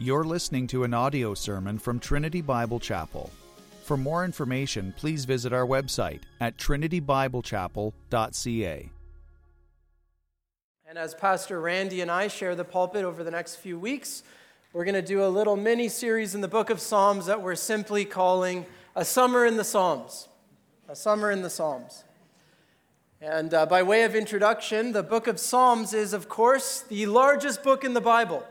You're listening to an audio sermon from Trinity Bible Chapel. For more information, please visit our website at trinitybiblechapel.ca. And as Pastor Randy and I share the pulpit over the next few weeks, we're going to do a little mini series in the book of Psalms that we're simply calling A Summer in the Psalms. A Summer in the Psalms. And uh, by way of introduction, the book of Psalms is, of course, the largest book in the Bible.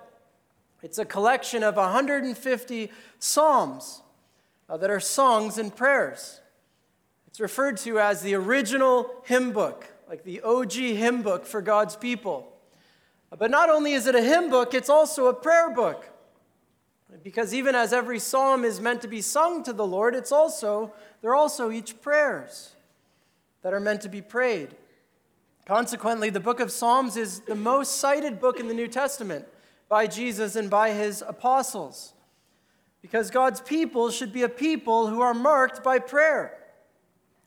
It's a collection of 150 psalms uh, that are songs and prayers. It's referred to as the original hymn book, like the OG hymn book for God's people. But not only is it a hymn book, it's also a prayer book. Because even as every psalm is meant to be sung to the Lord, it's also, they're also each prayers that are meant to be prayed. Consequently, the book of Psalms is the most cited book in the New Testament by Jesus and by his apostles. Because God's people should be a people who are marked by prayer.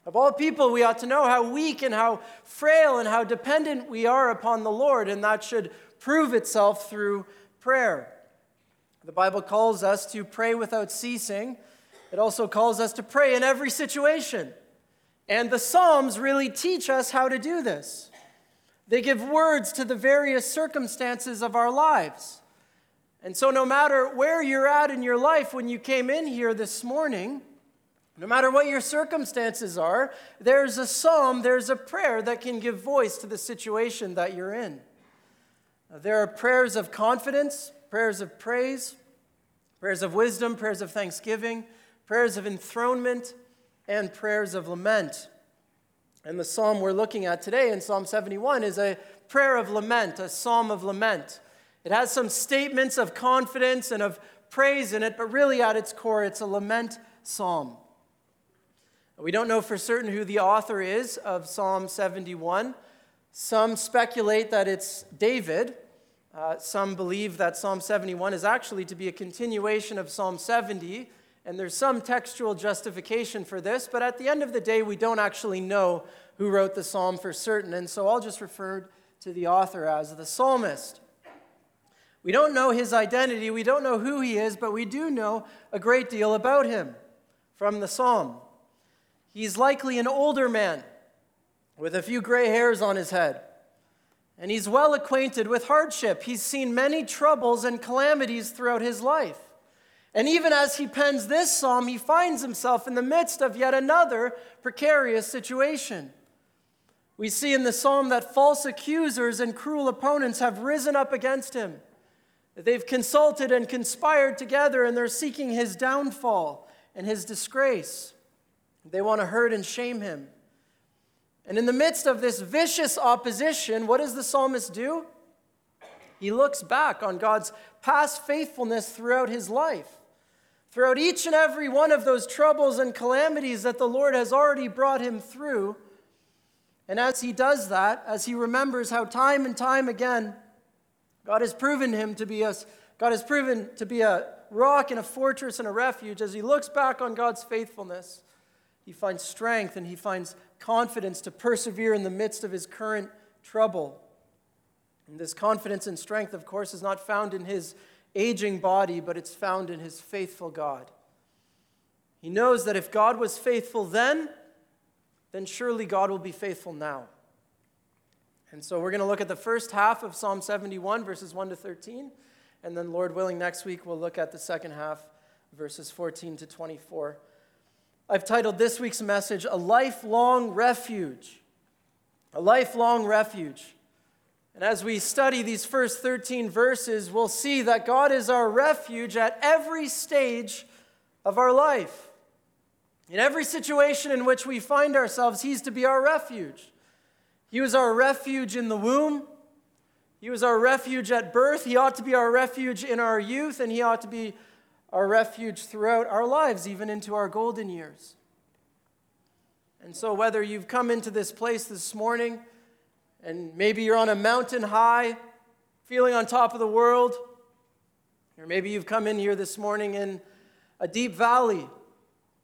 Of all people, we ought to know how weak and how frail and how dependent we are upon the Lord, and that should prove itself through prayer. The Bible calls us to pray without ceasing. It also calls us to pray in every situation. And the Psalms really teach us how to do this. They give words to the various circumstances of our lives. And so, no matter where you're at in your life when you came in here this morning, no matter what your circumstances are, there's a psalm, there's a prayer that can give voice to the situation that you're in. There are prayers of confidence, prayers of praise, prayers of wisdom, prayers of thanksgiving, prayers of enthronement, and prayers of lament. And the psalm we're looking at today in Psalm 71 is a prayer of lament, a psalm of lament. It has some statements of confidence and of praise in it, but really at its core, it's a lament psalm. We don't know for certain who the author is of Psalm 71. Some speculate that it's David. Uh, some believe that Psalm 71 is actually to be a continuation of Psalm 70 and there's some textual justification for this, but at the end of the day, we don't actually know who wrote the psalm for certain, and so I'll just refer to the author as the psalmist. We don't know his identity, we don't know who he is, but we do know a great deal about him from the psalm. He's likely an older man with a few gray hairs on his head. And he's well acquainted with hardship. He's seen many troubles and calamities throughout his life. And even as he pens this psalm, he finds himself in the midst of yet another precarious situation. We see in the psalm that false accusers and cruel opponents have risen up against him. They've consulted and conspired together, and they're seeking his downfall and his disgrace. They want to hurt and shame him. And in the midst of this vicious opposition, what does the psalmist do? He looks back on God's past faithfulness throughout his life throughout each and every one of those troubles and calamities that the Lord has already brought him through. And as he does that, as he remembers how time and time again God has proven him to be a, God has proven to be a rock and a fortress and a refuge, as he looks back on God's faithfulness, he finds strength and he finds confidence to persevere in the midst of his current trouble. And this confidence and strength, of course, is not found in his aging body, but it's found in his faithful God. He knows that if God was faithful then, then surely God will be faithful now. And so we're going to look at the first half of Psalm 71, verses 1 to 13. And then, Lord willing, next week we'll look at the second half, verses 14 to 24. I've titled this week's message, A Lifelong Refuge. A Lifelong Refuge. And as we study these first 13 verses, we'll see that God is our refuge at every stage of our life. In every situation in which we find ourselves, He's to be our refuge. He was our refuge in the womb. He was our refuge at birth. He ought to be our refuge in our youth, and He ought to be our refuge throughout our lives, even into our golden years. And so, whether you've come into this place this morning, and maybe you're on a mountain high, feeling on top of the world. Or maybe you've come in here this morning in a deep valley,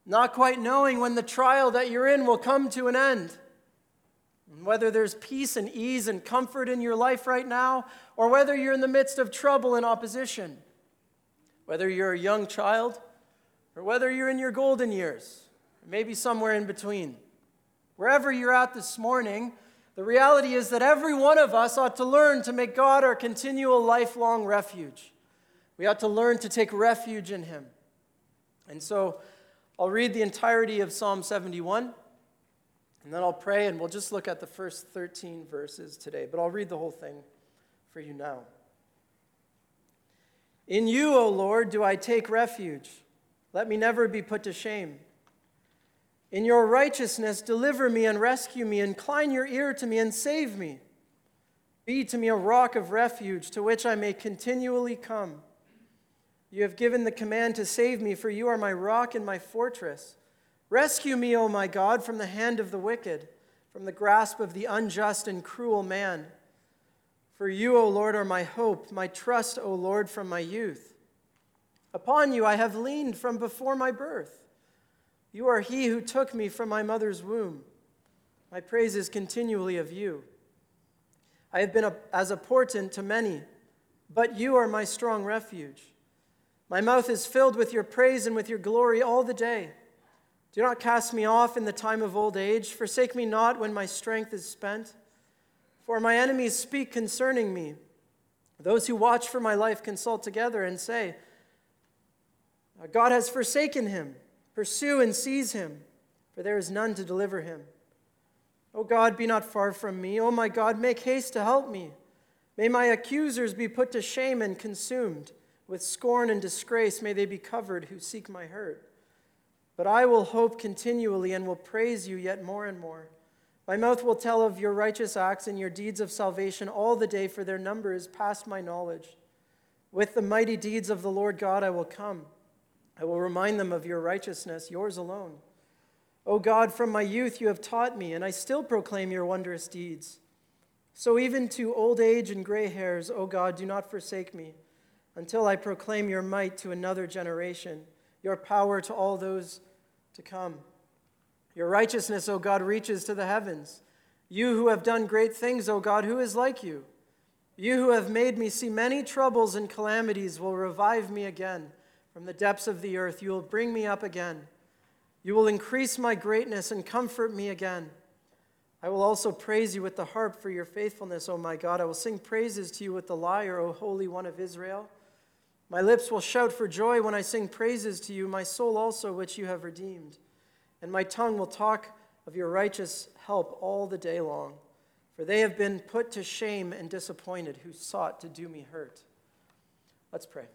not quite knowing when the trial that you're in will come to an end. And whether there's peace and ease and comfort in your life right now, or whether you're in the midst of trouble and opposition. whether you're a young child or whether you're in your golden years, or maybe somewhere in between. Wherever you're at this morning, the reality is that every one of us ought to learn to make God our continual lifelong refuge. We ought to learn to take refuge in Him. And so I'll read the entirety of Psalm 71, and then I'll pray, and we'll just look at the first 13 verses today. But I'll read the whole thing for you now. In you, O Lord, do I take refuge. Let me never be put to shame. In your righteousness, deliver me and rescue me. Incline your ear to me and save me. Be to me a rock of refuge to which I may continually come. You have given the command to save me, for you are my rock and my fortress. Rescue me, O my God, from the hand of the wicked, from the grasp of the unjust and cruel man. For you, O Lord, are my hope, my trust, O Lord, from my youth. Upon you I have leaned from before my birth. You are he who took me from my mother's womb. My praise is continually of you. I have been a, as a portent to many, but you are my strong refuge. My mouth is filled with your praise and with your glory all the day. Do not cast me off in the time of old age. Forsake me not when my strength is spent. For my enemies speak concerning me. Those who watch for my life consult together and say, God has forsaken him. Pursue and seize him, for there is none to deliver him. O God, be not far from me. O my God, make haste to help me. May my accusers be put to shame and consumed. With scorn and disgrace may they be covered who seek my hurt. But I will hope continually and will praise you yet more and more. My mouth will tell of your righteous acts and your deeds of salvation all the day, for their number is past my knowledge. With the mighty deeds of the Lord God I will come. I will remind them of your righteousness, yours alone. O God, from my youth you have taught me, and I still proclaim your wondrous deeds. So even to old age and gray hairs, O God, do not forsake me, until I proclaim your might to another generation, your power to all those to come. Your righteousness, O God, reaches to the heavens. You who have done great things, O God, who is like you? You who have made me see many troubles and calamities will revive me again. From the depths of the earth, you will bring me up again. You will increase my greatness and comfort me again. I will also praise you with the harp for your faithfulness, O my God. I will sing praises to you with the lyre, O Holy One of Israel. My lips will shout for joy when I sing praises to you, my soul also, which you have redeemed. And my tongue will talk of your righteous help all the day long. For they have been put to shame and disappointed who sought to do me hurt. Let's pray.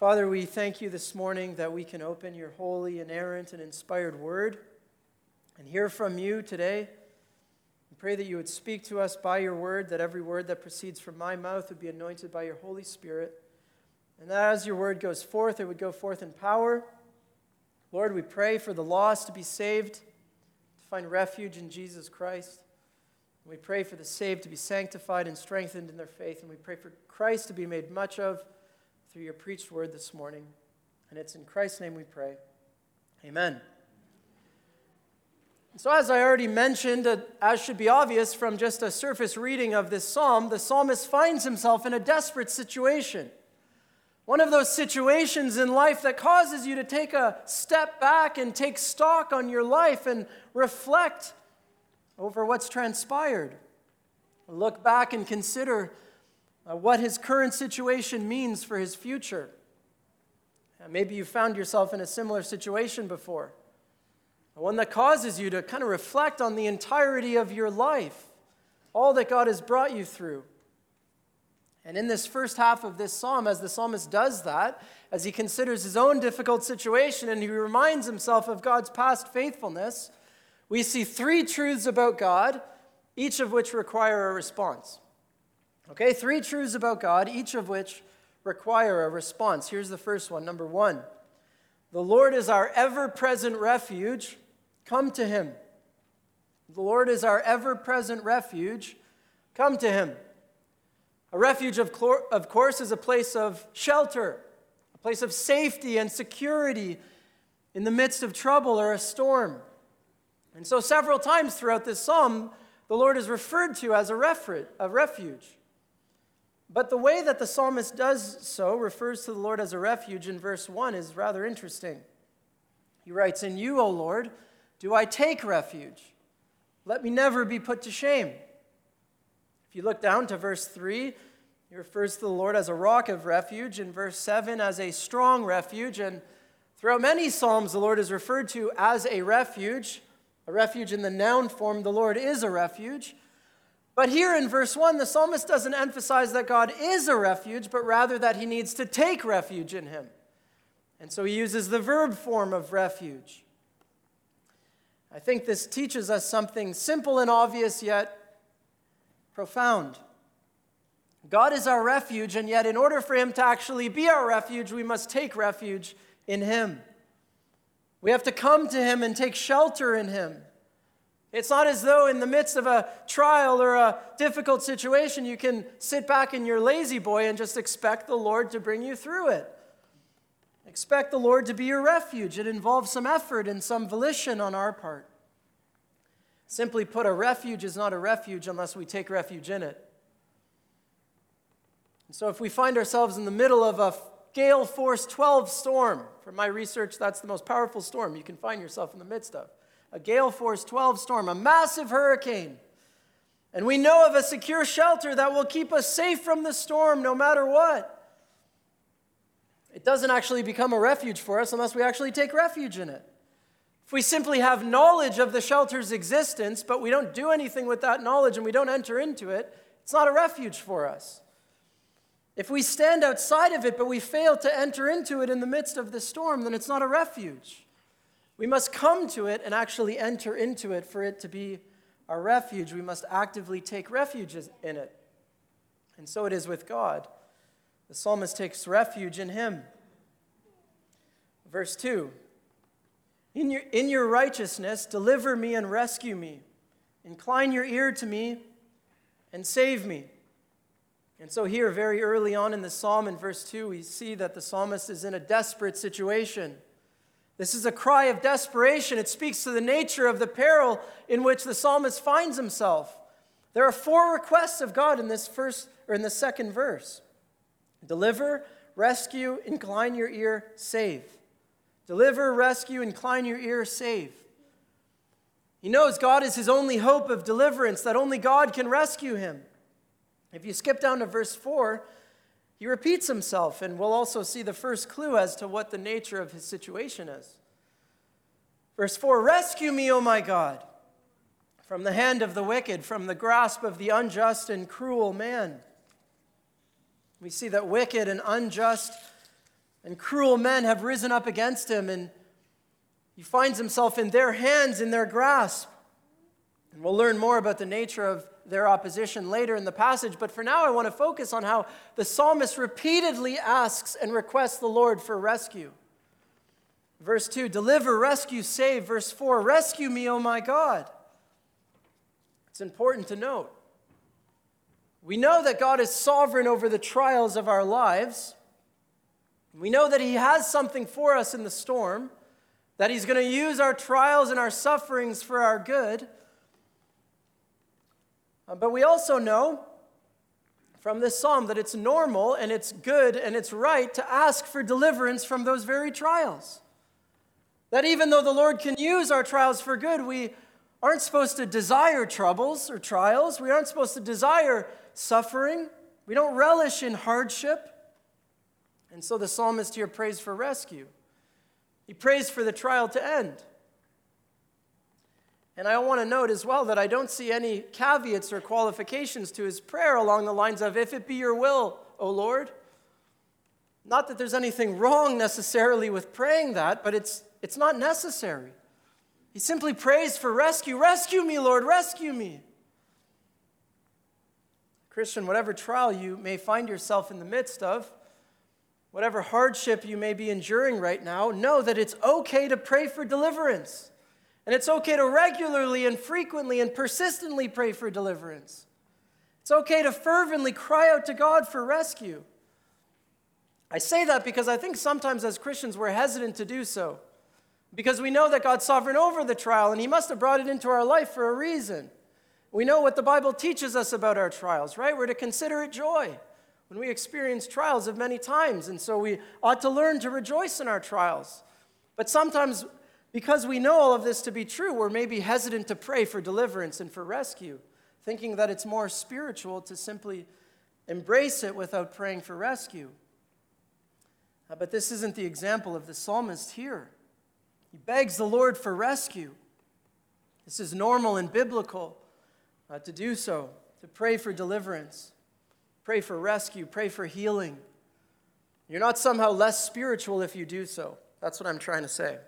Father, we thank you this morning that we can open your holy, inerrant, and inspired word and hear from you today. We pray that you would speak to us by your word, that every word that proceeds from my mouth would be anointed by your Holy Spirit, and that as your word goes forth, it would go forth in power. Lord, we pray for the lost to be saved, to find refuge in Jesus Christ. We pray for the saved to be sanctified and strengthened in their faith, and we pray for Christ to be made much of through your preached word this morning. And it's in Christ's name we pray. Amen. So, as I already mentioned, as should be obvious from just a surface reading of this psalm, the psalmist finds himself in a desperate situation. One of those situations in life that causes you to take a step back and take stock on your life and reflect over what's transpired. Look back and consider uh, what his current situation means for his future. Uh, maybe you found yourself in a similar situation before, one that causes you to kind of reflect on the entirety of your life, all that God has brought you through. And in this first half of this psalm, as the psalmist does that, as he considers his own difficult situation and he reminds himself of God's past faithfulness, we see three truths about God, each of which require a response. Okay, three truths about God, each of which require a response. Here's the first one. Number one the Lord is our ever present refuge. Come to him. The Lord is our ever present refuge. Come to him. A refuge, of, of course, is a place of shelter, a place of safety and security in the midst of trouble or a storm. And so, several times throughout this psalm, the Lord is referred to as a refuge. But the way that the psalmist does so refers to the Lord as a refuge in verse 1 is rather interesting. He writes, In you, O Lord, do I take refuge. Let me never be put to shame. If you look down to verse 3, he refers to the Lord as a rock of refuge. In verse 7, as a strong refuge. And throughout many Psalms, the Lord is referred to as a refuge. A refuge in the noun form, the Lord is a refuge. But here in verse 1, the psalmist doesn't emphasize that God is a refuge, but rather that he needs to take refuge in him. And so he uses the verb form of refuge. I think this teaches us something simple and obvious, yet profound. God is our refuge, and yet, in order for him to actually be our refuge, we must take refuge in him. We have to come to him and take shelter in him. It's not as though in the midst of a trial or a difficult situation, you can sit back in your La-Z-Boy and just expect the Lord to bring you through it. Expect the Lord to be your refuge. It involves some effort and some volition on our part. Simply put, a refuge is not a refuge unless we take refuge in it. And so, if we find ourselves in the middle of a gale force 12 storm, from my research, that's the most powerful storm you can find yourself in the midst of a gale force 12 storm, a massive hurricane. And we know of a secure shelter that will keep us safe from the storm no matter what. It doesn't actually become a refuge for us unless we actually take refuge in it. If we simply have knowledge of the shelter's existence, but we don't do anything with that knowledge and we don't enter into it, it's not a refuge for us. If we stand outside of it, but we fail to enter into it in the midst of the storm, then it's not a refuge. We must come to it and actually enter into it for it to be our refuge. We must actively take refuge in it. And so it is with God. The psalmist takes refuge in him. Verse 2 in your, in your righteousness, deliver me and rescue me. Incline your ear to me and save me. And so, here, very early on in the psalm, in verse 2, we see that the psalmist is in a desperate situation. This is a cry of desperation. It speaks to the nature of the peril in which the psalmist finds himself. There are four requests of God in this first or in the second verse. Deliver, rescue, incline your ear, save. Deliver, rescue, incline your ear, save. He knows God is his only hope of deliverance, that only God can rescue him. If you skip down to verse 4, he repeats himself, and we'll also see the first clue as to what the nature of his situation is. Verse 4 Rescue me, O my God, from the hand of the wicked, from the grasp of the unjust and cruel man. We see that wicked and unjust and cruel men have risen up against him, and he finds himself in their hands, in their grasp. And we'll learn more about the nature of their opposition later in the passage, but for now I want to focus on how the psalmist repeatedly asks and requests the Lord for rescue. Verse 2 Deliver, rescue, save. Verse 4 Rescue me, O my God. It's important to note. We know that God is sovereign over the trials of our lives. We know that He has something for us in the storm, that He's going to use our trials and our sufferings for our good. Uh, but we also know from this psalm that it's normal and it's good and it's right to ask for deliverance from those very trials. That even though the Lord can use our trials for good, we aren't supposed to desire troubles or trials. We aren't supposed to desire suffering. We don't relish in hardship. And so the psalmist here prays for rescue. He prays for the trial to end. And I want to note as well that I don't see any caveats or qualifications to his prayer along the lines of, If it be your will, O Lord. Not that there's anything wrong necessarily with praying that, but it's, it's not necessary. He simply prays for rescue. Rescue me, Lord, rescue me. Christian, whatever trial you may find yourself in the midst of, whatever hardship you may be enduring right now, know that it's okay to pray for deliverance. And it's okay to regularly and frequently and persistently pray for deliverance. It's okay to fervently cry out to God for rescue. I say that because I think sometimes as Christians we're hesitant to do so. Because we know that God's sovereign over the trial and He must have brought it into our life for a reason. We know what the Bible teaches us about our trials, right? We're to consider it joy. when we experience trials of many times, and so we ought to learn to rejoice in our trials. But sometimes, because we know all of this to be true, we're maybe hesitant to pray for deliverance and for rescue, thinking that it's more spiritual to simply embrace it without praying for rescue. Uh, but this isn't the example of the psalmist here. He begs the Lord for rescue. This is normal and biblical uh, to do so, to pray for deliverance. Pray for rescue, pray for healing. You're not somehow less spiritual if you do so. That's what I'm trying to say.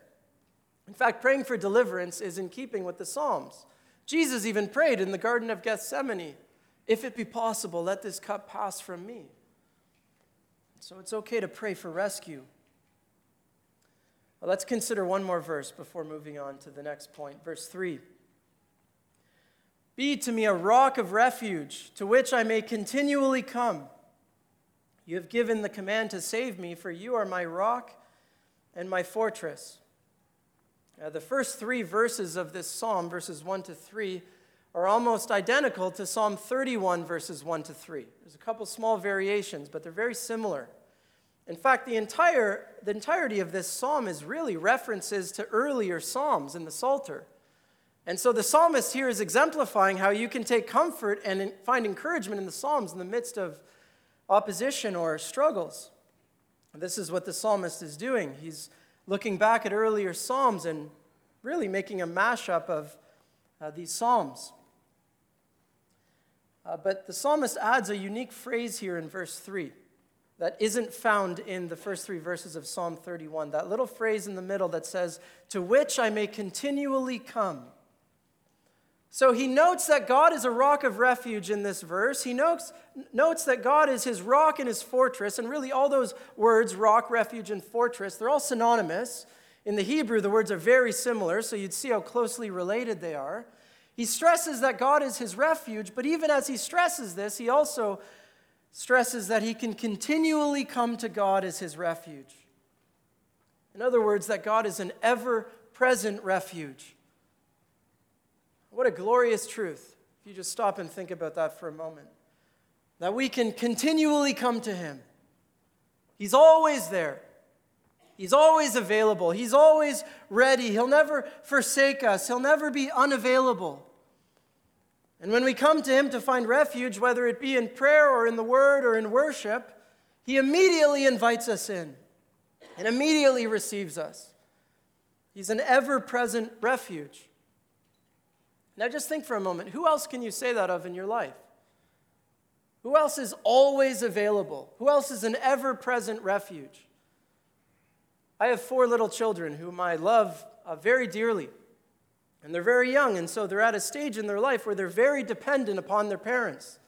In fact, praying for deliverance is in keeping with the Psalms. Jesus even prayed in the Garden of Gethsemane if it be possible, let this cup pass from me. So it's okay to pray for rescue. Well, let's consider one more verse before moving on to the next point. Verse 3. Be to me a rock of refuge to which I may continually come. You have given the command to save me, for you are my rock and my fortress. Uh, the first three verses of this psalm, verses 1 to 3, are almost identical to Psalm 31, verses 1 to 3. There's a couple small variations, but they're very similar. In fact, the, entire, the entirety of this psalm is really references to earlier psalms in the Psalter. And so the psalmist here is exemplifying how you can take comfort and find encouragement in the Psalms in the midst of opposition or struggles. This is what the psalmist is doing. He's looking back at earlier Psalms and really making a mashup of uh, these Psalms. Uh, but the psalmist adds a unique phrase here in verse 3 that isn't found in the first three verses of Psalm 31. That little phrase in the middle that says, To which I may continually come. So he notes that God is a rock of refuge in this verse. He notes, notes that God is his rock and his fortress. And really, all those words, rock, refuge, and fortress, they're all synonymous. In the Hebrew, the words are very similar, so you'd see how closely related they are. He stresses that God is his refuge, but even as he stresses this, he also stresses that he can continually come to God as his refuge. In other words, that God is an ever present refuge. What a glorious truth, if you just stop and think about that for a moment. That we can continually come to Him. He's always there, He's always available, He's always ready. He'll never forsake us, He'll never be unavailable. And when we come to Him to find refuge, whether it be in prayer or in the Word or in worship, He immediately invites us in and immediately receives us. He's an ever present refuge. Now just think for a moment who else can you say that of in your life? Who else is always available? Who else is an ever present refuge? I have four little children whom I love uh, very dearly. And they're very young, and so they're at a stage in their life where they're very dependent upon their parents.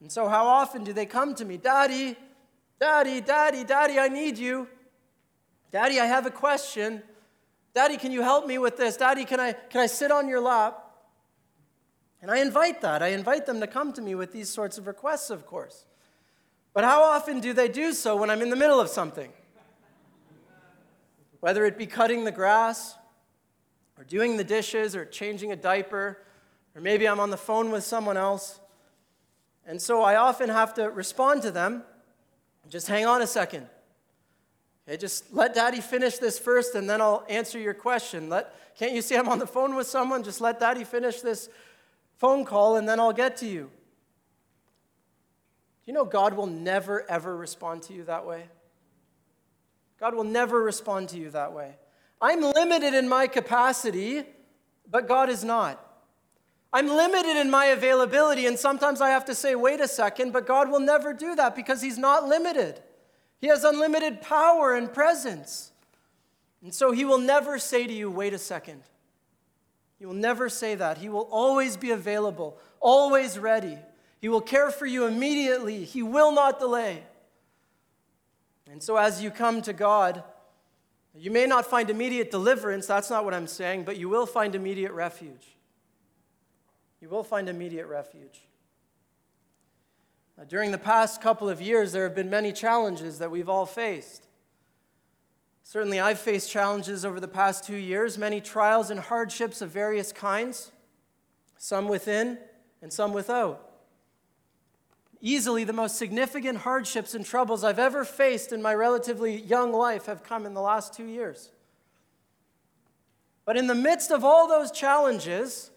And so, how often do they come to me? Daddy, Daddy, Daddy, Daddy, I need you. Daddy, I have a question. Daddy, can you help me with this? Daddy, can I, can I sit on your lap? And I invite that. I invite them to come to me with these sorts of requests, of course. But how often do they do so when I'm in the middle of something? Whether it be cutting the grass, or doing the dishes, or changing a diaper, or maybe I'm on the phone with someone else. And so I often have to respond to them. Just hang on a second. Okay, just let daddy finish this first and then I'll answer your question. Let, can't you see I'm on the phone with someone? Just let daddy finish this phone call and then I'll get to you. You know God will never, ever respond to you that way? God will never respond to you that way. I'm limited in my capacity, but God is not. I'm limited in my availability, and sometimes I have to say, wait a second, but God will never do that because He's not limited. He has unlimited power and presence. And so He will never say to you, wait a second. He will never say that. He will always be available, always ready. He will care for you immediately. He will not delay. And so, as you come to God, you may not find immediate deliverance, that's not what I'm saying, but you will find immediate refuge. You will find immediate refuge. Now, during the past couple of years, there have been many challenges that we've all faced. Certainly, I've faced challenges over the past two years, many trials and hardships of various kinds, some within and some without. Easily, the most significant hardships and troubles I've ever faced in my relatively young life have come in the last two years. But in the midst of all those challenges,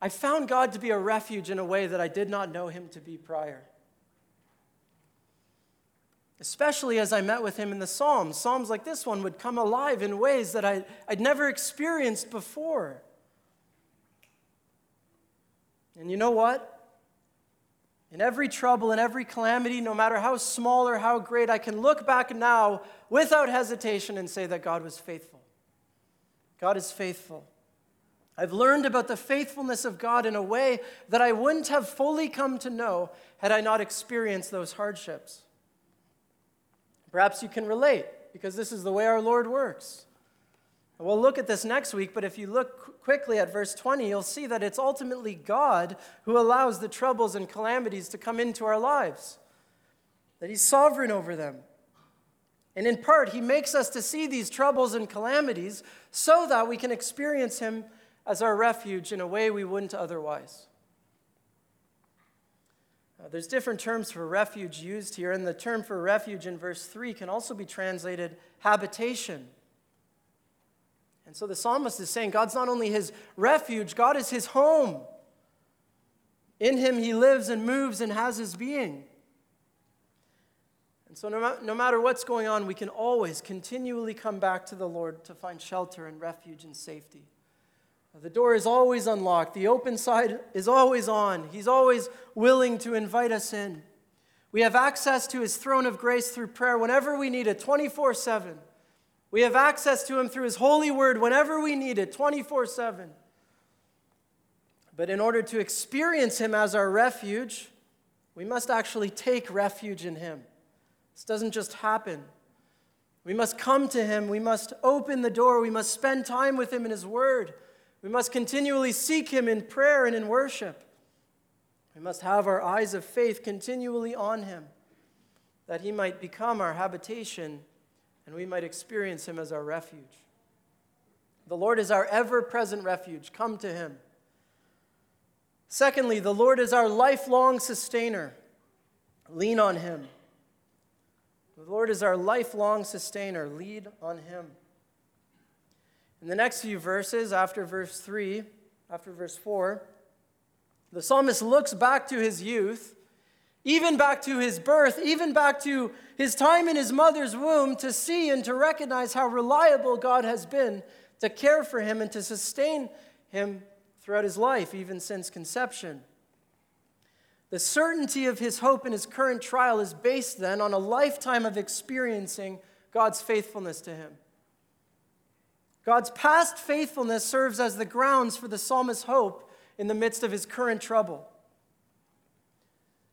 I found God to be a refuge in a way that I did not know Him to be prior. Especially as I met with Him in the Psalms. Psalms like this one would come alive in ways that I, I'd never experienced before. And you know what? In every trouble, in every calamity, no matter how small or how great, I can look back now without hesitation and say that God was faithful. God is faithful. I've learned about the faithfulness of God in a way that I wouldn't have fully come to know had I not experienced those hardships. Perhaps you can relate because this is the way our Lord works. We'll look at this next week, but if you look quickly at verse 20, you'll see that it's ultimately God who allows the troubles and calamities to come into our lives, that He's sovereign over them. And in part, He makes us to see these troubles and calamities so that we can experience Him as our refuge in a way we wouldn't otherwise. Uh, there's different terms for refuge used here, and the term for refuge in verse 3 can also be translated habitation. And so the psalmist is saying God's not only his refuge, God is his home. In him he lives and moves and has his being. And so, no, no matter what's going on, we can always continually come back to the Lord to find shelter and refuge and safety. The door is always unlocked, the open side is always on. He's always willing to invite us in. We have access to his throne of grace through prayer whenever we need it, 24 7. We have access to Him through His holy word whenever we need it, 24 7. But in order to experience Him as our refuge, we must actually take refuge in Him. This doesn't just happen. We must come to Him. We must open the door. We must spend time with Him in His Word. We must continually seek Him in prayer and in worship. We must have our eyes of faith continually on Him, that He might become our habitation and we might experience him as our refuge. The Lord is our ever present refuge. Come to him. Secondly, the Lord is our lifelong sustainer. Lean on him. The Lord is our lifelong sustainer. Lead on him. In the next few verses, after verse 3, after verse 4, the psalmist looks back to his youth even back to his birth, even back to his time in his mother's womb, to see and to recognize how reliable God has been to care for him and to sustain him throughout his life, even since conception. The certainty of his hope in his current trial is based then on a lifetime of experiencing God's faithfulness to him. God's past faithfulness serves as the grounds for the psalmist's hope in the midst of his current trouble.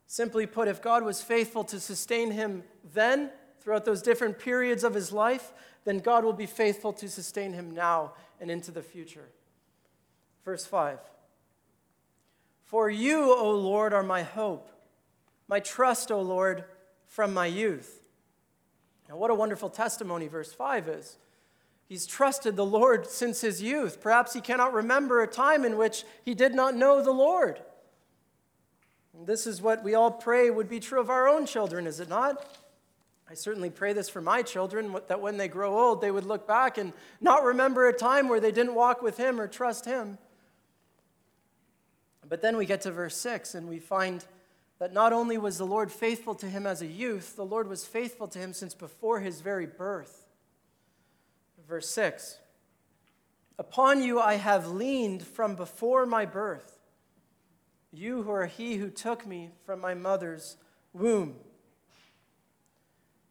Simply put, if God was faithful to sustain him then, throughout those different periods of his life, then God will be faithful to sustain him now and into the future. Verse 5 For you, O Lord, are my hope, my trust, O Lord, from my youth. Now, what a wonderful testimony verse 5 is. He's trusted the Lord since his youth. Perhaps he cannot remember a time in which he did not know the Lord. This is what we all pray would be true of our own children, is it not? I certainly pray this for my children that when they grow old, they would look back and not remember a time where they didn't walk with Him or trust Him. But then we get to verse 6 and we find that not only was the Lord faithful to him as a youth, the Lord was faithful to him since before his very birth. Verse 6 Upon you I have leaned from before my birth. You who are he who took me from my mother's womb.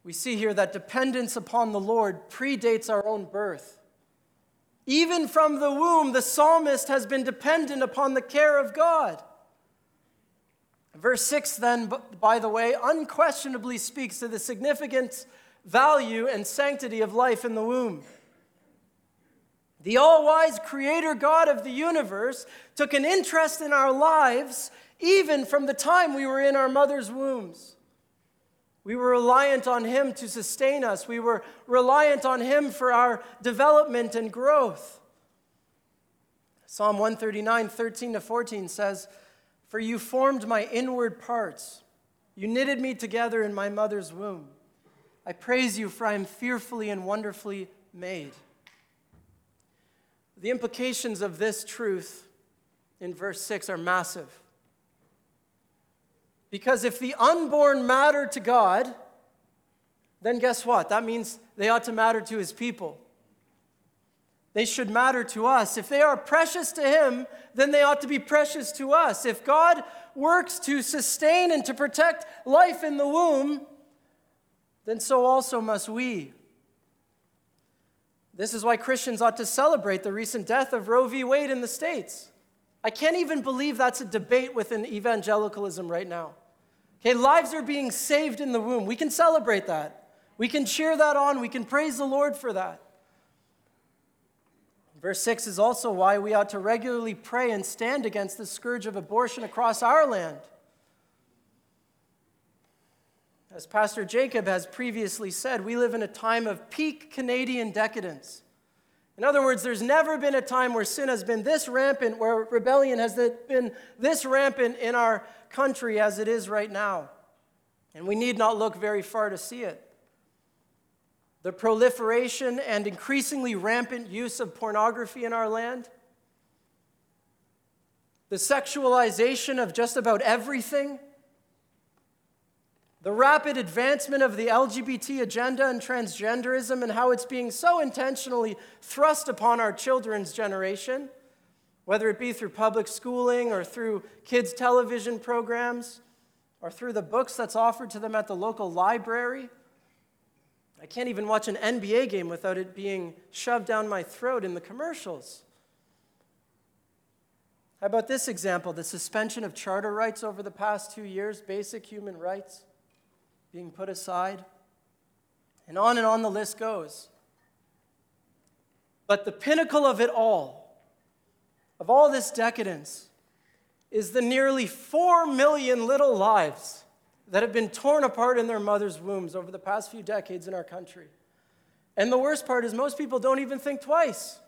We see here that dependence upon the Lord predates our own birth. Even from the womb, the psalmist has been dependent upon the care of God. Verse 6, then, by the way, unquestionably speaks to the significant value and sanctity of life in the womb. The all wise creator God of the universe took an interest in our lives even from the time we were in our mother's wombs. We were reliant on Him to sustain us, we were reliant on Him for our development and growth. Psalm 139, 13 to 14 says, For you formed my inward parts. You knitted me together in my mother's womb. I praise you, for I am fearfully and wonderfully made. The implications of this truth in verse 6 are massive. Because if the unborn matter to God, then guess what? That means they ought to matter to his people. They should matter to us. If they are precious to him, then they ought to be precious to us. If God works to sustain and to protect life in the womb, then so also must we. This is why Christians ought to celebrate the recent death of Roe v. Wade in the States. I can't even believe that's a debate within evangelicalism right now. Okay, lives are being saved in the womb. We can celebrate that. We can cheer that on. We can praise the Lord for that. Verse 6 is also why we ought to regularly pray and stand against the scourge of abortion across our land. As Pastor Jacob has previously said, we live in a time of peak Canadian decadence. In other words, there's never been a time where sin has been this rampant, where rebellion has been this rampant in our country as it is right now. And we need not look very far to see it the proliferation and increasingly rampant use of pornography in our land, the sexualization of just about everything, the rapid advancement of the LGBT agenda and transgenderism and how it's being so intentionally thrust upon our children's generation, whether it be through public schooling or through kids' television programs or through the books that's offered to them at the local library. I can't even watch an NBA game without it being shoved down my throat in the commercials. How about this example the suspension of charter rights over the past two years, basic human rights being put aside? And on and on the list goes. But the pinnacle of it all, of all this decadence, is the nearly four million little lives that have been torn apart in their mother's wombs over the past few decades in our country. And the worst part is, most people don't even think twice.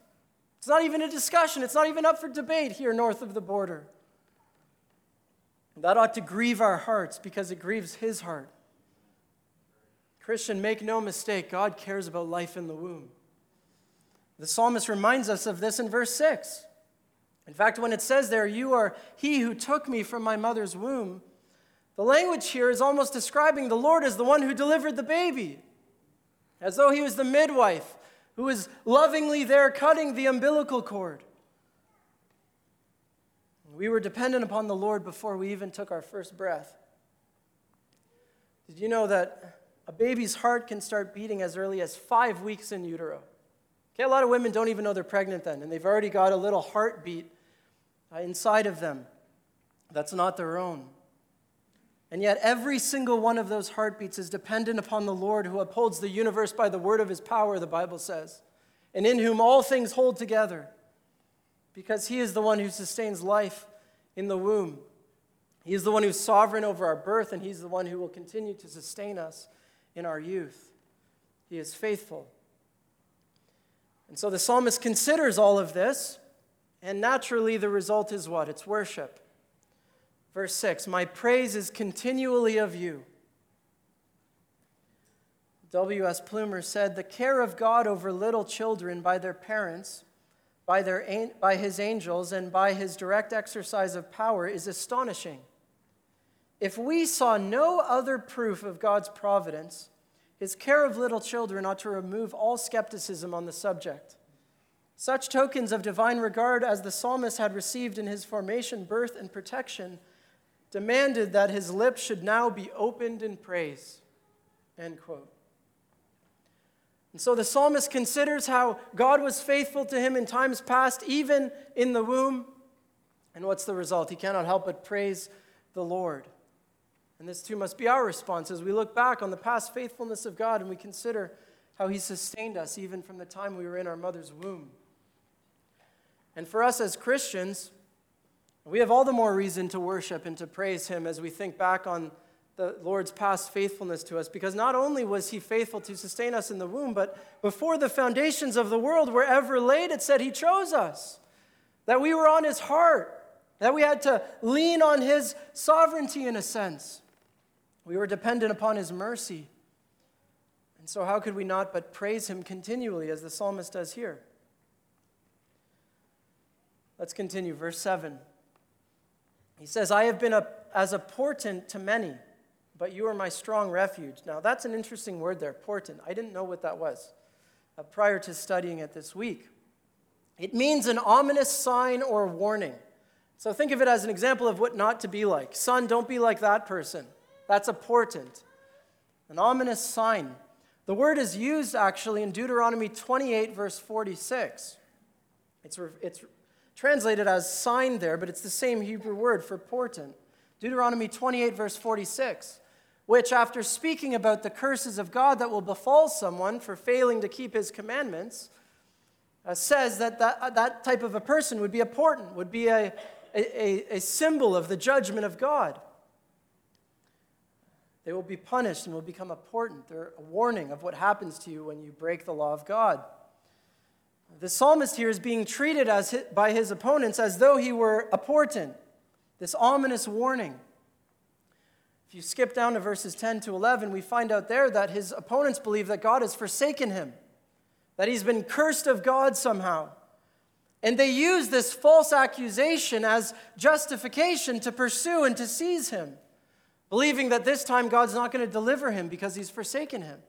It's not even a discussion, it's not even up for debate here north of the border. That ought to grieve our hearts because it grieves His heart. Christian, make no mistake, God cares about life in the womb. The psalmist reminds us of this in verse 6. In fact, when it says there, You are he who took me from my mother's womb, the language here is almost describing the Lord as the one who delivered the baby, as though he was the midwife who was lovingly there cutting the umbilical cord. We were dependent upon the Lord before we even took our first breath. Did you know that a baby's heart can start beating as early as five weeks in utero? Okay, a lot of women don't even know they're pregnant then, and they've already got a little heartbeat uh, inside of them that's not their own. And yet, every single one of those heartbeats is dependent upon the Lord who upholds the universe by the word of his power, the Bible says, and in whom all things hold together, because he is the one who sustains life in the womb. He is the one who's sovereign over our birth, and he's the one who will continue to sustain us in our youth. He is faithful. And so the psalmist considers all of this, and naturally the result is what? It's worship. Verse 6 My praise is continually of you. W.S. Plumer said, The care of God over little children by their parents, by, their, by his angels, and by his direct exercise of power is astonishing. If we saw no other proof of God's providence, his care of little children ought to remove all skepticism on the subject. Such tokens of divine regard as the psalmist had received in his formation, birth, and protection demanded that his lips should now be opened in praise. End quote. And so the psalmist considers how God was faithful to him in times past, even in the womb. And what's the result? He cannot help but praise the Lord. And this too must be our response as we look back on the past faithfulness of God and we consider how he sustained us even from the time we were in our mother's womb. And for us as Christians, we have all the more reason to worship and to praise him as we think back on the Lord's past faithfulness to us, because not only was he faithful to sustain us in the womb, but before the foundations of the world were ever laid, it said he chose us, that we were on his heart, that we had to lean on his sovereignty in a sense. We were dependent upon his mercy. And so, how could we not but praise him continually, as the psalmist does here? Let's continue. Verse 7. He says, I have been a, as a portent to many, but you are my strong refuge. Now, that's an interesting word there, portent. I didn't know what that was uh, prior to studying it this week. It means an ominous sign or warning. So think of it as an example of what not to be like. Son, don't be like that person. That's a portent, an ominous sign. The word is used actually in Deuteronomy 28, verse 46. It's, it's translated as sign there, but it's the same Hebrew word for portent. Deuteronomy 28, verse 46, which, after speaking about the curses of God that will befall someone for failing to keep his commandments, uh, says that, that uh, that type of a person would be a portent, would be a, a, a symbol of the judgment of God. They will be punished and will become a portent. They're a warning of what happens to you when you break the law of God. The psalmist here is being treated as by his opponents as though he were a portent, this ominous warning. If you skip down to verses 10 to 11, we find out there that his opponents believe that God has forsaken him, that he's been cursed of God somehow. And they use this false accusation as justification to pursue and to seize him, believing that this time God's not going to deliver him because he's forsaken him.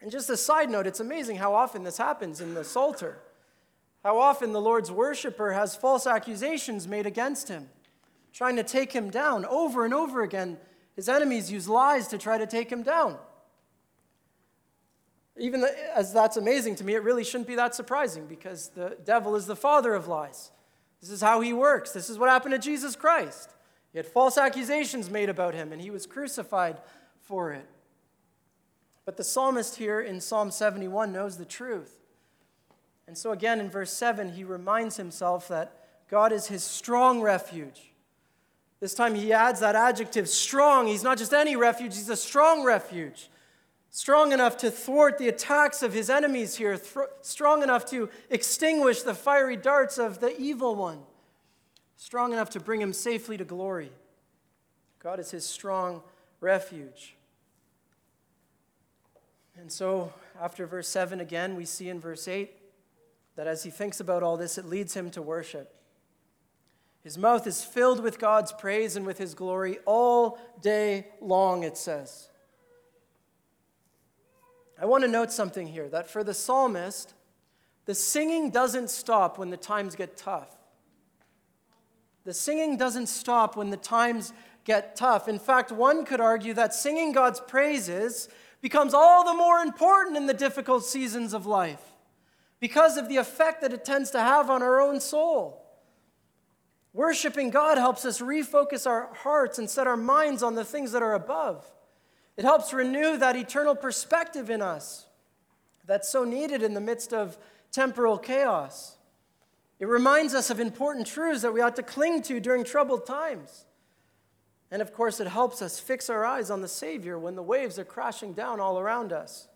And just a side note, it's amazing how often this happens in the Psalter. How often the Lord's worshiper has false accusations made against him, trying to take him down over and over again. His enemies use lies to try to take him down. Even as that's amazing to me, it really shouldn't be that surprising because the devil is the father of lies. This is how he works. This is what happened to Jesus Christ. He had false accusations made about him, and he was crucified for it. But the psalmist here in Psalm 71 knows the truth. And so, again, in verse 7, he reminds himself that God is his strong refuge. This time he adds that adjective strong. He's not just any refuge, he's a strong refuge. Strong enough to thwart the attacks of his enemies here, th- strong enough to extinguish the fiery darts of the evil one, strong enough to bring him safely to glory. God is his strong refuge. And so, after verse 7 again, we see in verse 8 that as he thinks about all this, it leads him to worship. His mouth is filled with God's praise and with his glory all day long, it says. I want to note something here that for the psalmist, the singing doesn't stop when the times get tough. The singing doesn't stop when the times get tough. In fact, one could argue that singing God's praises becomes all the more important in the difficult seasons of life because of the effect that it tends to have on our own soul. Worshiping God helps us refocus our hearts and set our minds on the things that are above. It helps renew that eternal perspective in us that's so needed in the midst of temporal chaos. It reminds us of important truths that we ought to cling to during troubled times. And of course, it helps us fix our eyes on the Savior when the waves are crashing down all around us.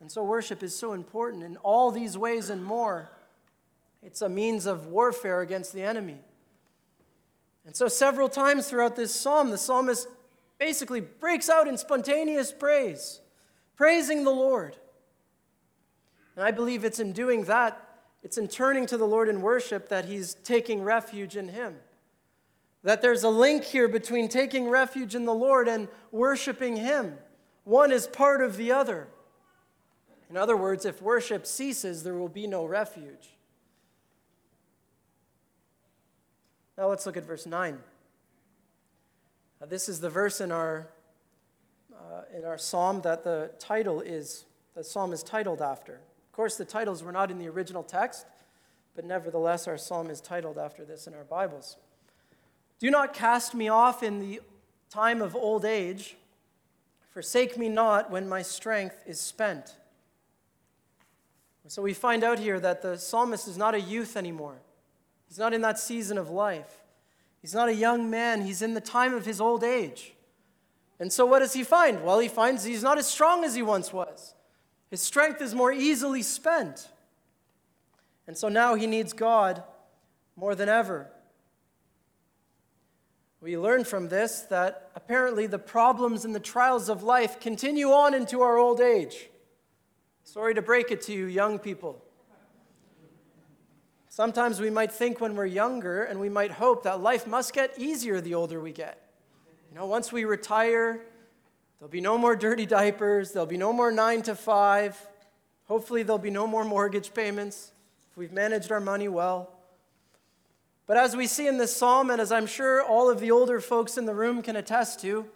And so, worship is so important in all these ways and more. It's a means of warfare against the enemy. And so, several times throughout this psalm, the psalmist basically breaks out in spontaneous praise, praising the Lord. And I believe it's in doing that, it's in turning to the Lord in worship that he's taking refuge in Him. That there's a link here between taking refuge in the Lord and worshiping Him. One is part of the other. In other words, if worship ceases, there will be no refuge. Now let's look at verse 9. Now, this is the verse in our, uh, in our psalm that the title is, the psalm is titled after. Of course, the titles were not in the original text, but nevertheless, our psalm is titled after this in our Bibles. Do not cast me off in the time of old age. Forsake me not when my strength is spent. So we find out here that the psalmist is not a youth anymore. He's not in that season of life. He's not a young man. He's in the time of his old age. And so what does he find? Well, he finds he's not as strong as he once was. His strength is more easily spent. And so now he needs God more than ever. We learn from this that apparently the problems and the trials of life continue on into our old age. Sorry to break it to you, young people. Sometimes we might think when we're younger and we might hope that life must get easier the older we get. You know, once we retire, there'll be no more dirty diapers, there'll be no more nine to five. Hopefully, there'll be no more mortgage payments if we've managed our money well. But as we see in this psalm, and as I'm sure all of the older folks in the room can attest to,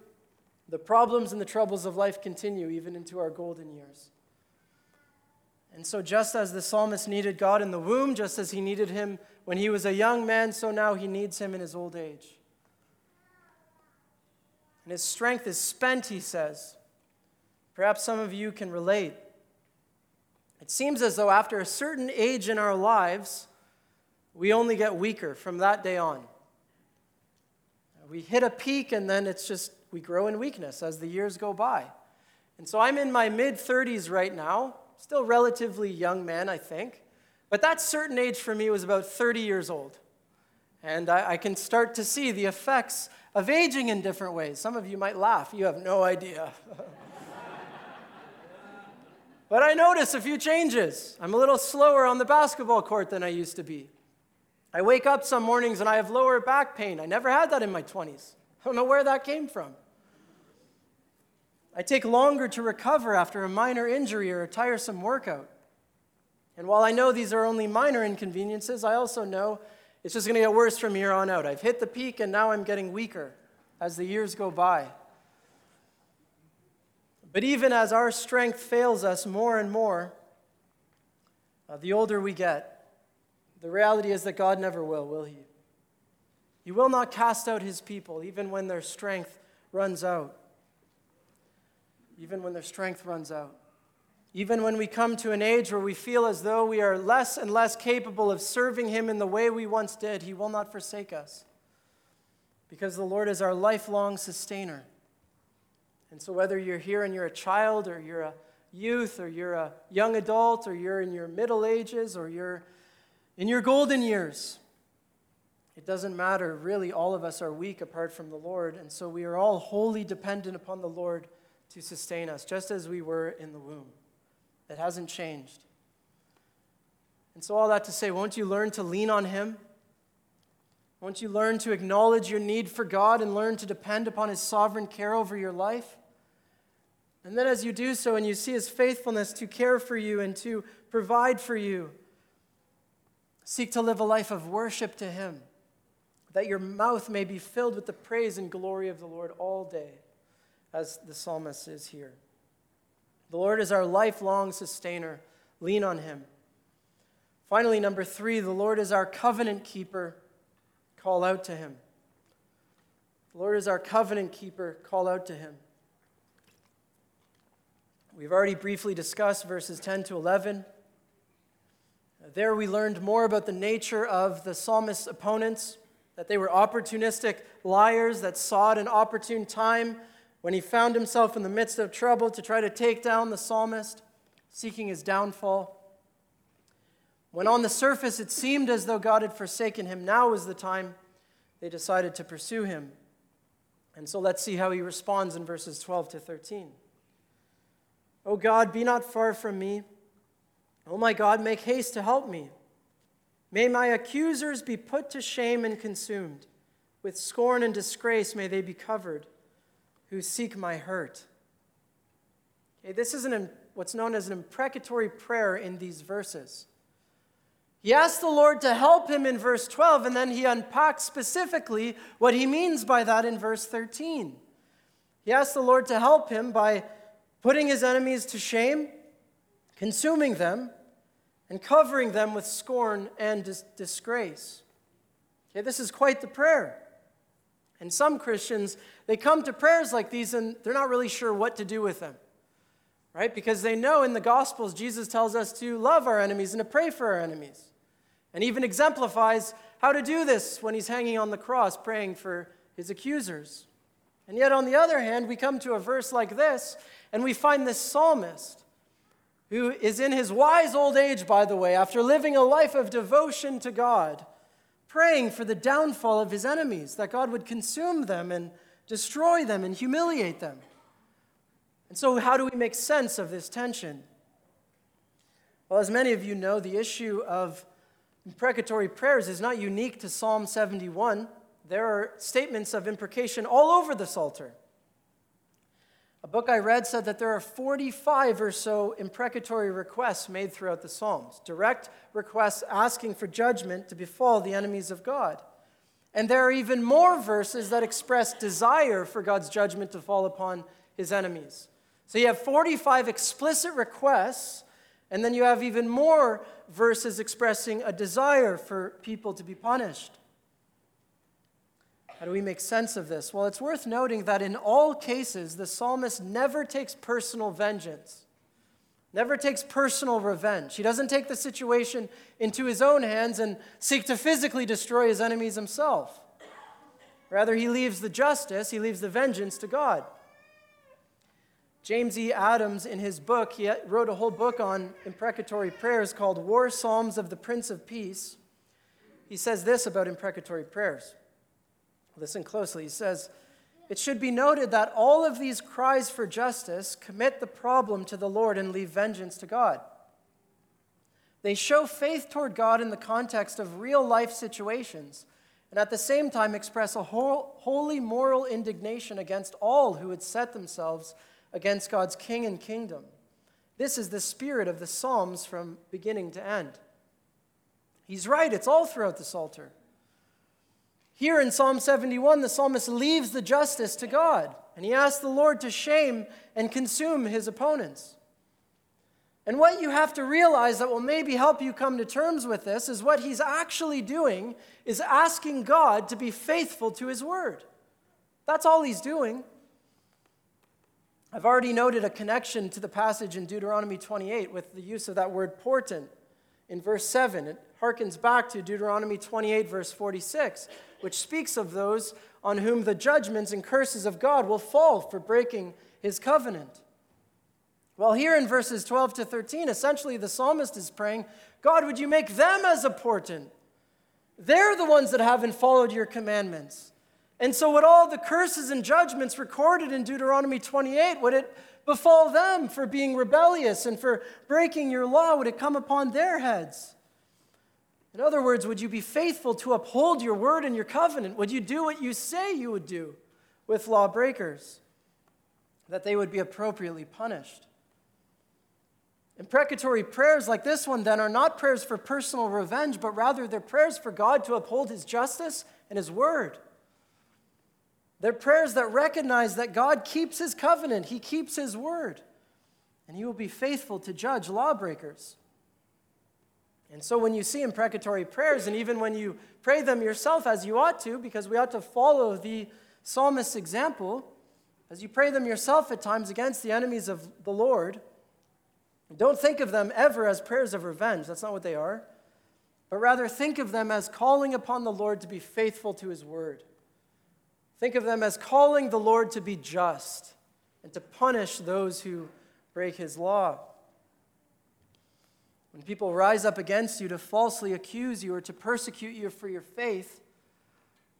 the problems and the troubles of life continue even into our golden years. And so, just as the psalmist needed God in the womb, just as he needed him when he was a young man, so now he needs him in his old age. And his strength is spent, he says. Perhaps some of you can relate. It seems as though after a certain age in our lives, we only get weaker from that day on. We hit a peak and then it's just, we grow in weakness as the years go by. And so I'm in my mid 30s right now still relatively young man, I think. But that certain age for me was about 30 years old. And I, I, can start to see the effects of aging in different ways. Some of you might laugh, you have no idea. but I notice a few changes. I'm a little slower on the basketball court than I used to be. I wake up some mornings and I have lower back pain. I never had that in my 20s. I don't know where that came from. I take longer to recover after a minor injury or a tiresome workout. And while I know these are only minor inconveniences, I also know it's just going to get worse from here on out. I've hit the peak and now I'm getting weaker as the years go by. But even as our strength fails us more and more, uh, the older we get, the reality is that God never will, will He? He will not cast out His people, even when their strength runs out even when their strength runs out. Even when we come to an age where we feel as though we are less and less capable of serving Him in the way we once did, He will not forsake us. Because the Lord is our lifelong sustainer. And so, whether you're here and you're a child, or you're a youth, or you're a young adult, or you're in your middle ages, or you're in your golden years, it doesn't matter. Really, all of us are weak apart from the Lord. And so, we are all wholly dependent upon the Lord to sustain us, just as we were in the womb. It hasn't changed. And so, all that to say, won't you learn to lean on Him? Won't you learn to acknowledge your need for God and learn to depend upon His sovereign care over your life? And then, as you do so and you see His faithfulness to care for you and to provide for you, seek to live a life of worship to Him, that your mouth may be filled with the praise and glory of the Lord all day as the psalmist is here. The Lord is our lifelong sustainer. Lean on him. Finally, number three, the Lord is our covenant keeper. Call out to him. The Lord is our covenant keeper. Call out to him. We've already briefly discussed verses 10 to 11. There we learned more about the nature of the psalmist's opponents, that they were opportunistic liars that sought an opportune time when he found himself in the midst of trouble to try to take down the psalmist, seeking his downfall. When on the surface it seemed as though God had forsaken him, now was the time they decided to pursue him. And so let's see how he responds in verses 12 to 13. O God, be not far from me. O my God, make haste to help me. May my accusers be put to shame and consumed. With scorn and disgrace may they be covered who seek my hurt. Okay, this is an, what's known as an imprecatory prayer in these verses. He asks the Lord to help him in verse 12, and then he unpacks specifically what he means by that in verse 13. He asks the Lord to help him by putting his enemies to shame, consuming them, and covering them with scorn and dis- disgrace. Okay, this is quite the prayer. And some Christians, they come to prayers like these and they're not really sure what to do with them, right? Because they know in the Gospels, Jesus tells us to love our enemies and to pray for our enemies. And even exemplifies how to do this when he's hanging on the cross praying for his accusers. And yet, on the other hand, we come to a verse like this and we find this psalmist who is in his wise old age, by the way, after living a life of devotion to God praying for the downfall of his enemies, that God would consume them and destroy them and humiliate them. And so, how do we make sense of this tension? Well, as many of you know, the issue of imprecatory prayers is not unique to Psalm 71. There are statements of imprecation all over the Psalter. A book I read said that there are 45 or so imprecatory requests made throughout the Psalms, direct requests asking for judgment to befall the enemies of God. And there are even more verses that express desire for God's judgment to fall upon his enemies. So you have 45 explicit requests, and then you have even more verses expressing a desire for people to be punished. How do we make sense of this? Well, it's worth noting that in all cases, the psalmist never takes personal vengeance, never takes personal revenge. He doesn't take the situation into his own hands and seek to physically destroy his enemies himself. Rather, he leaves the justice, he leaves the vengeance to God. James E. Adams, in his book, he wrote a whole book on imprecatory prayers called War Psalms of the Prince of Peace. He says this about imprecatory prayers. Listen closely. He says, It should be noted that all of these cries for justice commit the problem to the Lord and leave vengeance to God. They show faith toward God in the context of real life situations, and at the same time express a whole, holy moral indignation against all who would set themselves against God's king and kingdom. This is the spirit of the Psalms from beginning to end. He's right, it's all throughout the Psalter. Here in Psalm 71, the psalmist leaves the justice to God, and he asks the Lord to shame and consume his opponents. And what you have to realize that will maybe help you come to terms with this is what he's actually doing is asking God to be faithful to his word. That's all he's doing. I've already noted a connection to the passage in Deuteronomy 28 with the use of that word portent in verse 7. It harkens back to Deuteronomy 28, verse 46 which speaks of those on whom the judgments and curses of God will fall for breaking his covenant. Well, here in verses 12 to 13, essentially the psalmist is praying, God, would you make them as a portent? They're the ones that haven't followed your commandments. And so, would all the curses and judgments recorded in Deuteronomy 28, would it befall them for being rebellious and for breaking your law? Would it come upon their heads? In other words, would you be faithful to uphold your word and your covenant? Would you do what you say you would do with lawbreakers? That they would be appropriately punished. Imprecatory prayers like this one, then, are not prayers for personal revenge, but rather they're prayers for God to uphold His justice and His word. They're prayers that recognize that God keeps His covenant, He keeps His word, and He will be faithful to judge lawbreakers. And so when you see imprecatory prayers, and even when you pray them yourself as you ought to, because we ought to follow the psalmist's example, as you pray them yourself at times against the enemies of the Lord, don't think of them ever as prayers of revenge. That's not what they are. But rather think of them as calling upon the Lord to be faithful to his word. Think of them as calling the Lord to be just and to punish those who break his law. When people rise up against you to falsely accuse you or to persecute you for your faith,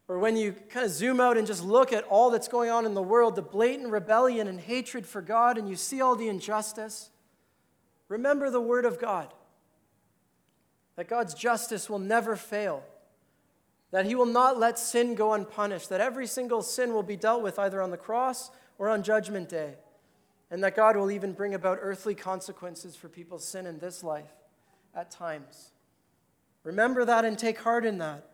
or when you kind of zoom out and just look at all that's going on in the world, the blatant rebellion and hatred for God, and you see all the injustice, remember the Word of God that God's justice will never fail, that He will not let sin go unpunished, that every single sin will be dealt with either on the cross or on Judgment Day, and that God will even bring about earthly consequences for people's sin in this life at times. Remember that and take heart in that.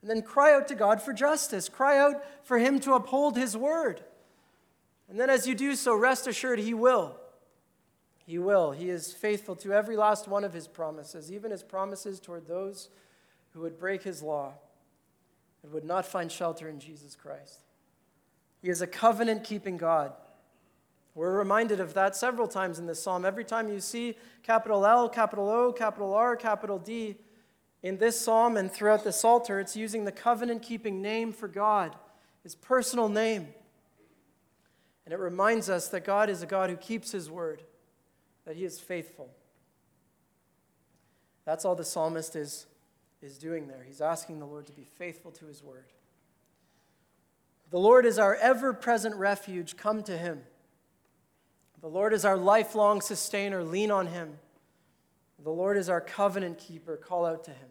And then cry out to God for justice. Cry out for Him to uphold His word. And then as you do so, rest assured He will. He will. He is faithful to every last one of His promises, even His promises toward those who would break His law and would not find shelter in Jesus Christ. He is a covenant keeping God. We're reminded of that several times in this psalm. Every time you see capital L, capital O, capital R, capital D in this psalm and throughout the Psalter, it's using the covenant keeping name for God, his personal name. And it reminds us that God is a God who keeps his word, that he is faithful. That's all the psalmist is is doing there. He's asking the Lord to be faithful to his word. The Lord is our ever present refuge. Come to him. The Lord is our lifelong sustainer. Lean on him. The Lord is our covenant keeper. Call out to him.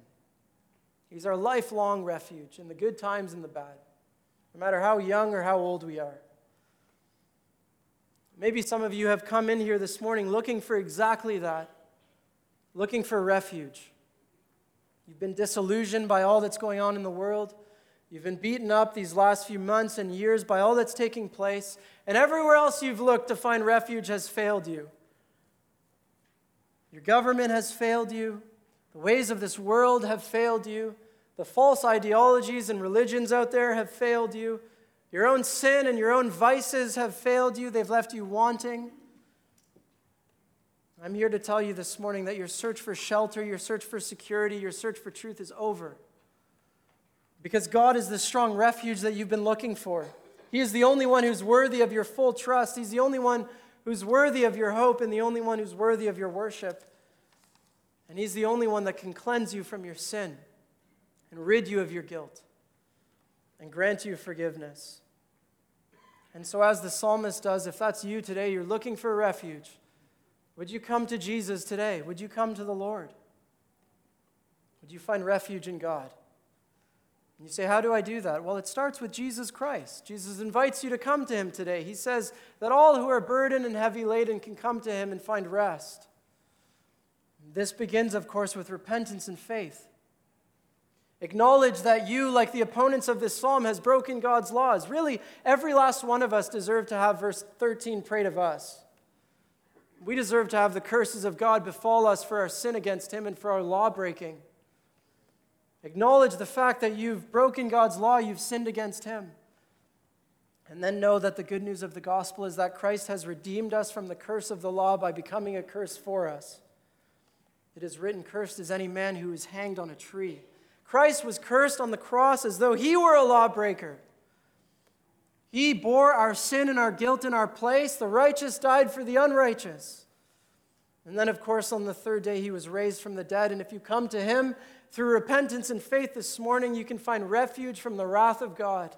He's our lifelong refuge in the good times and the bad, no matter how young or how old we are. Maybe some of you have come in here this morning looking for exactly that, looking for refuge. You've been disillusioned by all that's going on in the world. You've been beaten up these last few months and years by all that's taking place, and everywhere else you've looked to find refuge has failed you. Your government has failed you. The ways of this world have failed you. The false ideologies and religions out there have failed you. Your own sin and your own vices have failed you. They've left you wanting. I'm here to tell you this morning that your search for shelter, your search for security, your search for truth is over. Because God is the strong refuge that you've been looking for. He is the only one who's worthy of your full trust. He's the only one who's worthy of your hope and the only one who's worthy of your worship. And He's the only one that can cleanse you from your sin and rid you of your guilt and grant you forgiveness. And so, as the psalmist does, if that's you today, you're looking for a refuge, would you come to Jesus today? Would you come to the Lord? Would you find refuge in God? You say, How do I do that? Well, it starts with Jesus Christ. Jesus invites you to come to him today. He says that all who are burdened and heavy laden can come to him and find rest. This begins, of course, with repentance and faith. Acknowledge that you, like the opponents of this psalm, has broken God's laws. Really, every last one of us deserve to have verse 13 prayed of us. We deserve to have the curses of God befall us for our sin against Him and for our law breaking. Acknowledge the fact that you've broken God's law, you've sinned against Him. And then know that the good news of the gospel is that Christ has redeemed us from the curse of the law by becoming a curse for us. It is written, Cursed is any man who is hanged on a tree. Christ was cursed on the cross as though he were a lawbreaker. He bore our sin and our guilt in our place. The righteous died for the unrighteous. And then, of course, on the third day, he was raised from the dead. And if you come to him through repentance and faith this morning, you can find refuge from the wrath of God.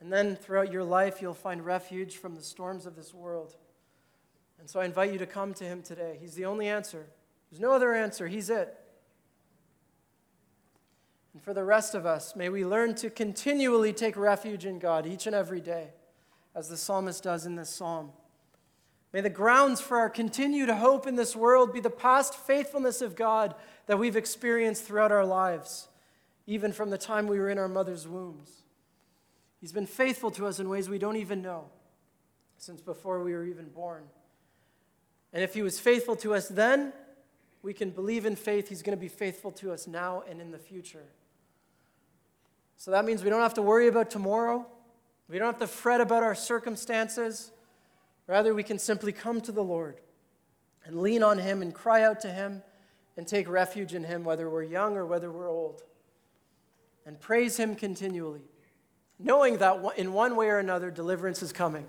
And then throughout your life, you'll find refuge from the storms of this world. And so I invite you to come to him today. He's the only answer. There's no other answer. He's it. And for the rest of us, may we learn to continually take refuge in God each and every day, as the psalmist does in this psalm. May the grounds for our continued hope in this world be the past faithfulness of God that we've experienced throughout our lives, even from the time we were in our mother's wombs. He's been faithful to us in ways we don't even know, since before we were even born. And if He was faithful to us then, we can believe in faith, He's going to be faithful to us now and in the future. So that means we don't have to worry about tomorrow. We don't have to fret about our circumstances. Rather, we can simply come to the Lord and lean on Him and cry out to Him and take refuge in Him, whether we're young or whether we're old, and praise Him continually, knowing that in one way or another, deliverance is coming.